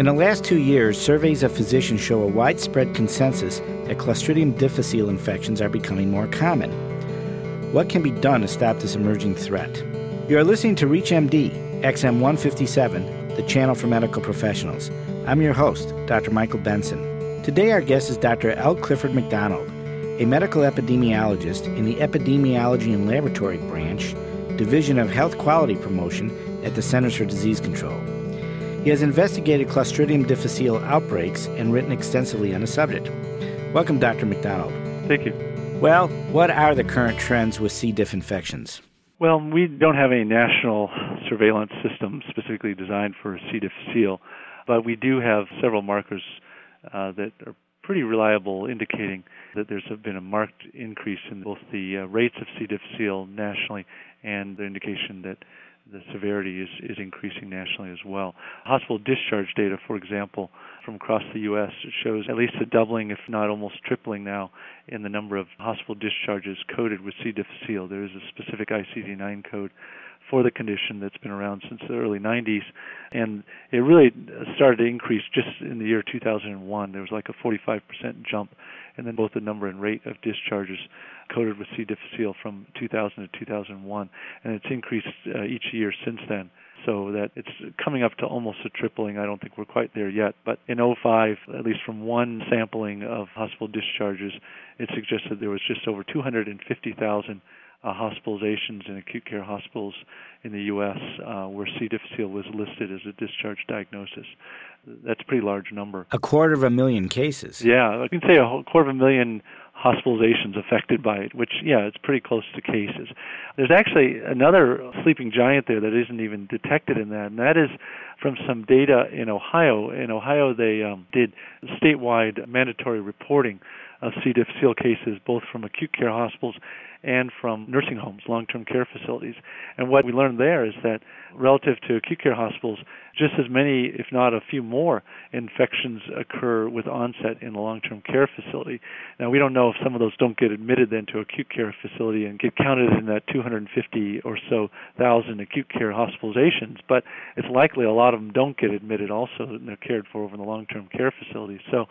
In the last two years, surveys of physicians show a widespread consensus that Clostridium difficile infections are becoming more common. What can be done to stop this emerging threat? You are listening to ReachMD, XM 157, the channel for medical professionals. I'm your host, Dr. Michael Benson. Today, our guest is Dr. L. Clifford McDonald, a medical epidemiologist in the Epidemiology and Laboratory Branch, Division of Health Quality Promotion at the Centers for Disease Control. He has investigated Clostridium difficile outbreaks and written extensively on the subject. Welcome, Dr. McDonald. Thank you. Well, what are the current trends with C. diff infections? Well, we don't have any national surveillance system specifically designed for C. difficile, but we do have several markers uh, that are pretty reliable, indicating that there's been a marked increase in both the uh, rates of C. difficile nationally and the indication that the severity is, is increasing nationally as well. Hospital discharge data, for example, from across the U.S. shows at least a doubling, if not almost tripling now, in the number of hospital discharges coded with C. difficile. There is a specific ICD-9 code for the condition that's been around since the early 90s, and it really started to increase just in the year 2001. There was like a 45% jump, and then both the number and rate of discharges coded with C. difficile from 2000 to 2001, and it's increased uh, each year since then. So that it's coming up to almost a tripling. I don't think we're quite there yet, but in 05, at least from one sampling of hospital discharges, it suggested there was just over 250,000 uh, hospitalizations in acute care hospitals in the U.S. Uh, where C. difficile was listed as a discharge diagnosis. That's a pretty large number. A quarter of a million cases. Yeah, I can say a quarter of a million hospitalizations affected by it, which, yeah, it's pretty close to cases. There's actually another sleeping giant there that isn't even detected in that, and that is from some data in Ohio. In Ohio, they um, did statewide mandatory reporting of C. difficile cases, both from acute care hospitals and from nursing homes, long term care facilities. And what we learned there is that relative to acute care hospitals, just as many, if not a few more, infections occur with onset in a long term care facility. Now, we don't know if some of those don't get admitted then to acute care facility and get counted in that 250 or so thousand acute care hospitalizations, but it's likely a lot of them don't get admitted also and they're cared for over in the long term care facility. So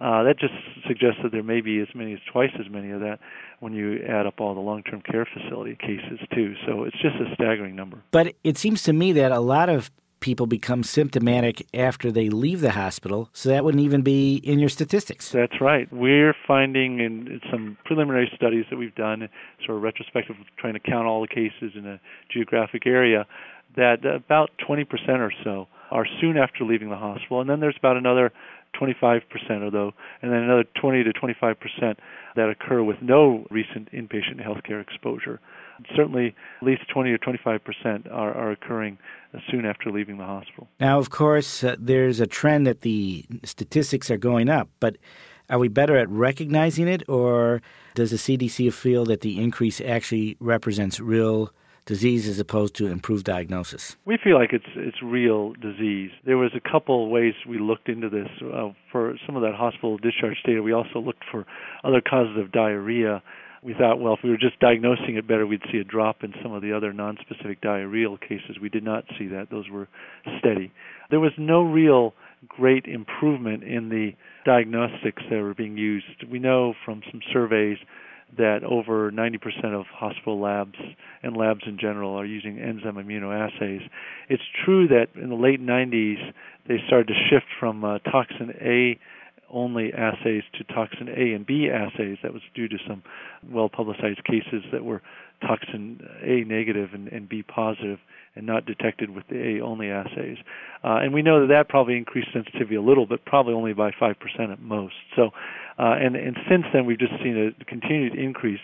uh, that just suggests that there may be as many as twice as many of that when you add up all the long-term care facility cases too. So it's just a staggering number. But it seems to me that a lot of people become symptomatic after they leave the hospital, so that wouldn't even be in your statistics. That's right. We're finding in some preliminary studies that we've done, sort of retrospective, trying to count all the cases in a geographic area, that about 20% or so are soon after leaving the hospital, and then there's about another 25% or though, and then another 20 to 25% that occur with no recent inpatient healthcare exposure. Certainly, at least 20 or 25% are, are occurring soon after leaving the hospital. Now, of course, uh, there's a trend that the statistics are going up, but are we better at recognizing it, or does the CDC feel that the increase actually represents real disease as opposed to improved diagnosis? We feel like it's it's real disease. There was a couple ways we looked into this. Uh, for some of that hospital discharge data, we also looked for other causes of diarrhea. We thought, well, if we were just diagnosing it better, we'd see a drop in some of the other nonspecific diarrheal cases. We did not see that; those were steady. There was no real great improvement in the diagnostics that were being used. We know from some surveys that over 90% of hospital labs and labs in general are using enzyme immunoassays. It's true that in the late 90s they started to shift from uh, toxin A only assays to toxin A and B assays. That was due to some well publicized cases that were toxin A negative and, and B positive and not detected with the A only assays. Uh, and we know that that probably increased sensitivity a little, but probably only by 5% at most. So, uh, and, and since then, we've just seen a continued increase.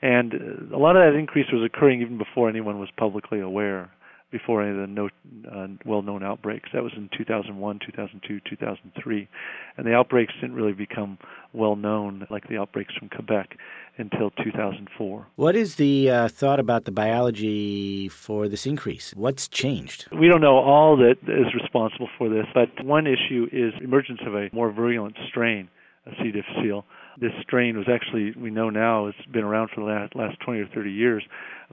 And a lot of that increase was occurring even before anyone was publicly aware before any of the no, uh, well-known outbreaks. That was in 2001, 2002, 2003, and the outbreaks didn't really become well known like the outbreaks from Quebec until 2004. What is the uh, thought about the biology for this increase? What's changed? We don't know all that is responsible for this, but one issue is emergence of a more virulent strain, of C. difficile this strain was actually we know now it's been around for the last, last 20 or 30 years,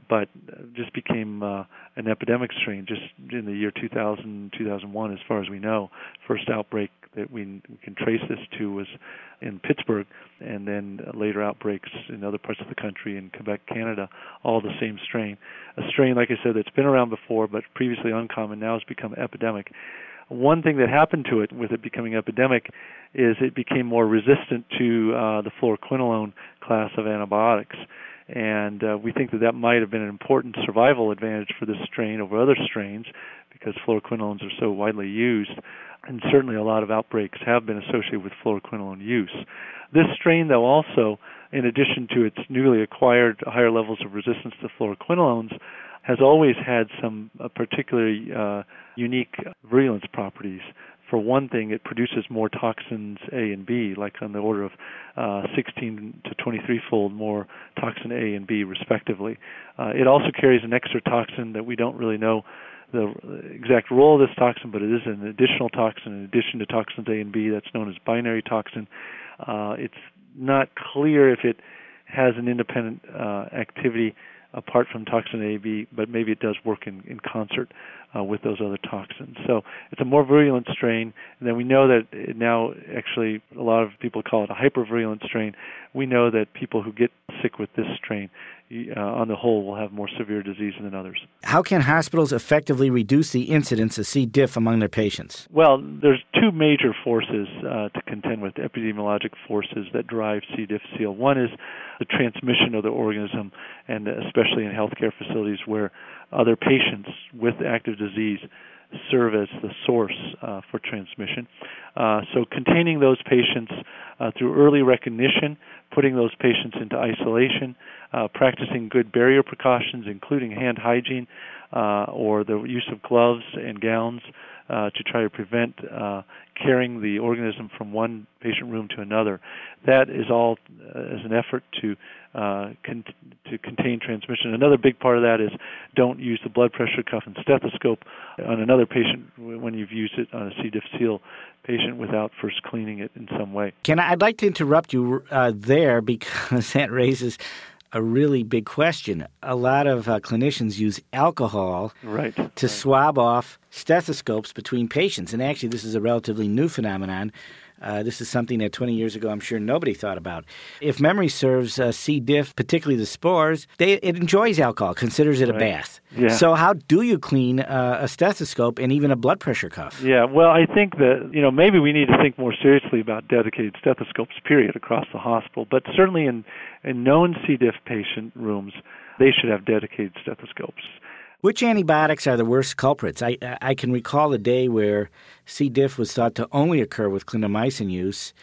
but just became uh, an epidemic strain just in the year 2000 2001 as far as we know. First outbreak that we, we can trace this to was in Pittsburgh, and then later outbreaks in other parts of the country in Quebec, Canada, all the same strain. A strain, like I said, that's been around before but previously uncommon, now has become epidemic. One thing that happened to it with it becoming epidemic is it became more resistant to uh, the fluoroquinolone class of antibiotics. And uh, we think that that might have been an important survival advantage for this strain over other strains because fluoroquinolones are so widely used. And certainly a lot of outbreaks have been associated with fluoroquinolone use. This strain, though, also, in addition to its newly acquired higher levels of resistance to fluoroquinolones, has always had some uh, particularly uh, unique virulence properties. For one thing, it produces more toxins A and B, like on the order of uh, 16 to 23 fold more toxin A and B, respectively. Uh, it also carries an extra toxin that we don't really know the exact role of this toxin, but it is an additional toxin in addition to toxins A and B that's known as binary toxin. Uh, it's not clear if it has an independent uh, activity apart from toxin A, B, but maybe it does work in, in concert uh, with those other toxins. So it's a more virulent strain, and then we know that now actually a lot of people call it a hypervirulent strain. We know that people who get sick with this strain uh, on the whole will have more severe disease than others. How can hospitals effectively reduce the incidence of C. diff among their patients? Well, there's two major forces uh, to contend with, epidemiologic forces that drive C. difficile. One is the transmission of the organism, and especially in healthcare facilities where other patients with active disease serve as the source uh, for transmission. Uh, so, containing those patients uh, through early recognition, putting those patients into isolation, uh, practicing good barrier precautions, including hand hygiene uh, or the use of gloves and gowns uh, to try to prevent uh, carrying the organism from one patient room to another. That is all uh, as an effort to uh, con- to contain transmission. Another big part of that is don't use the blood pressure cuff and stethoscope on another patient when you've used it on a C. difficile patient without first cleaning it in some way. Can I, I'd like to interrupt you uh, there because that raises a really big question. A lot of uh, clinicians use alcohol right, to right. swab off stethoscopes between patients. And actually, this is a relatively new phenomenon. Uh, this is something that 20 years ago, I'm sure nobody thought about. If memory serves, uh, C. diff, particularly the spores, they, it enjoys alcohol, considers it right. a bath. Yeah. So, how do you clean uh, a stethoscope and even a blood pressure cuff? Yeah, well, I think that you know maybe we need to think more seriously about dedicated stethoscopes, period, across the hospital. But certainly in in known C. diff patient rooms, they should have dedicated stethoscopes. Which antibiotics are the worst culprits? I, I can recall a day where C. diff was thought to only occur with clindamycin use,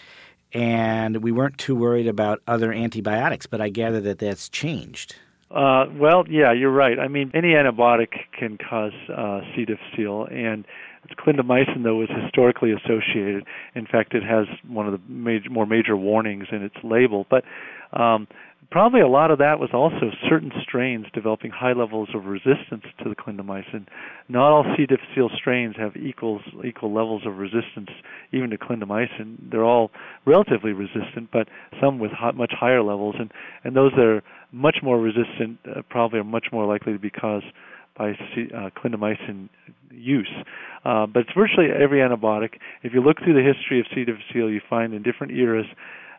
and we weren't too worried about other antibiotics, but I gather that that's changed. Uh, well, yeah, you're right. I mean, any antibiotic can cause uh, C. difficile, and clindamycin, though, is historically associated. In fact, it has one of the major, more major warnings in its label. But um, probably a lot of that was also certain strains developing high levels of resistance to the clindamycin. Not all C. difficile strains have equals equal levels of resistance even to clindamycin. They're all relatively resistant, but some with much higher levels, and and those that are much more resistant uh, probably are much more likely to be caused by uh, clindamycin use. Uh, but it's virtually every antibiotic. If you look through the history of C. difficile, you find in different eras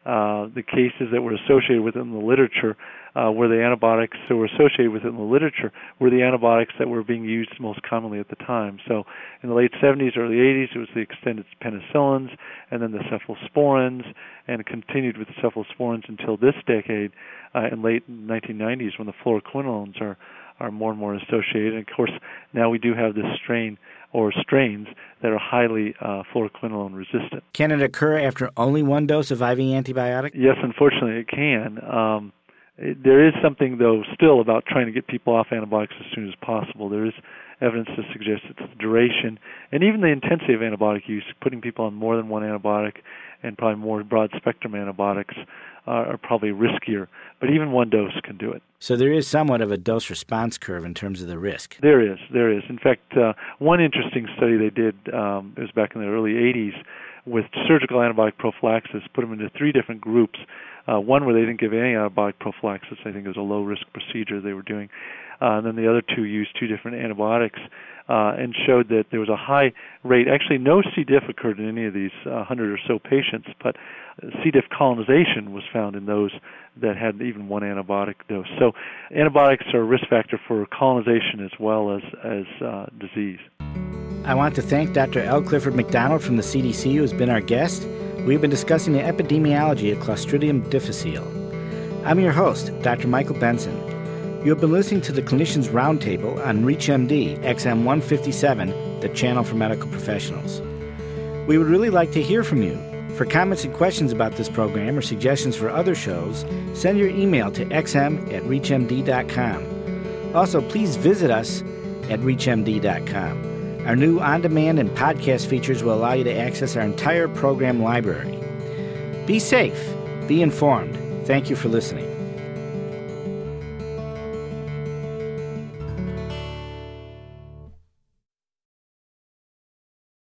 uh, the cases that were associated with it in the literature uh, were the antibiotics that were associated with it in the literature were the antibiotics that were being used most commonly at the time. So in the late 70s, early 80s, it was the extended penicillins, and then the cephalosporins, and it continued with the cephalosporins until this decade, uh, in late 1990s, when the fluoroquinolones are are more and more associated. And of course, now we do have this strain or strains that are highly uh, fluoroquinolone resistant. Can it occur after only one dose of IV antibiotic? Yes, unfortunately, it can. Um, it, there is something, though, still about trying to get people off antibiotics as soon as possible. There is evidence to suggest that the duration and even the intensity of antibiotic use, putting people on more than one antibiotic and probably more broad spectrum antibiotics, uh, are probably riskier. But even one dose can do it. So there is somewhat of a dose response curve in terms of the risk. There is, there is. In fact, uh, one interesting study they did, um, it was back in the early 80s, with surgical antibiotic prophylaxis, put them into three different groups. Uh, one where they didn't give any antibiotic prophylaxis, I think it was a low risk procedure they were doing. Uh, and then the other two used two different antibiotics uh, and showed that there was a high rate. Actually, no C. diff occurred in any of these uh, 100 or so patients, but C. diff colonization was found in those that had even one antibiotic dose. So, antibiotics are a risk factor for colonization as well as as uh, disease. I want to thank Dr. L. Clifford McDonald from the CDC, who has been our guest. We've been discussing the epidemiology of Clostridium difficile. I'm your host, Dr. Michael Benson. You have been listening to the Clinicians Roundtable on ReachMD XM 157, the channel for medical professionals. We would really like to hear from you. For comments and questions about this program or suggestions for other shows, send your email to xm at reachmd.com. Also, please visit us at reachmd.com. Our new on demand and podcast features will allow you to access our entire program library. Be safe, be informed. Thank you for listening.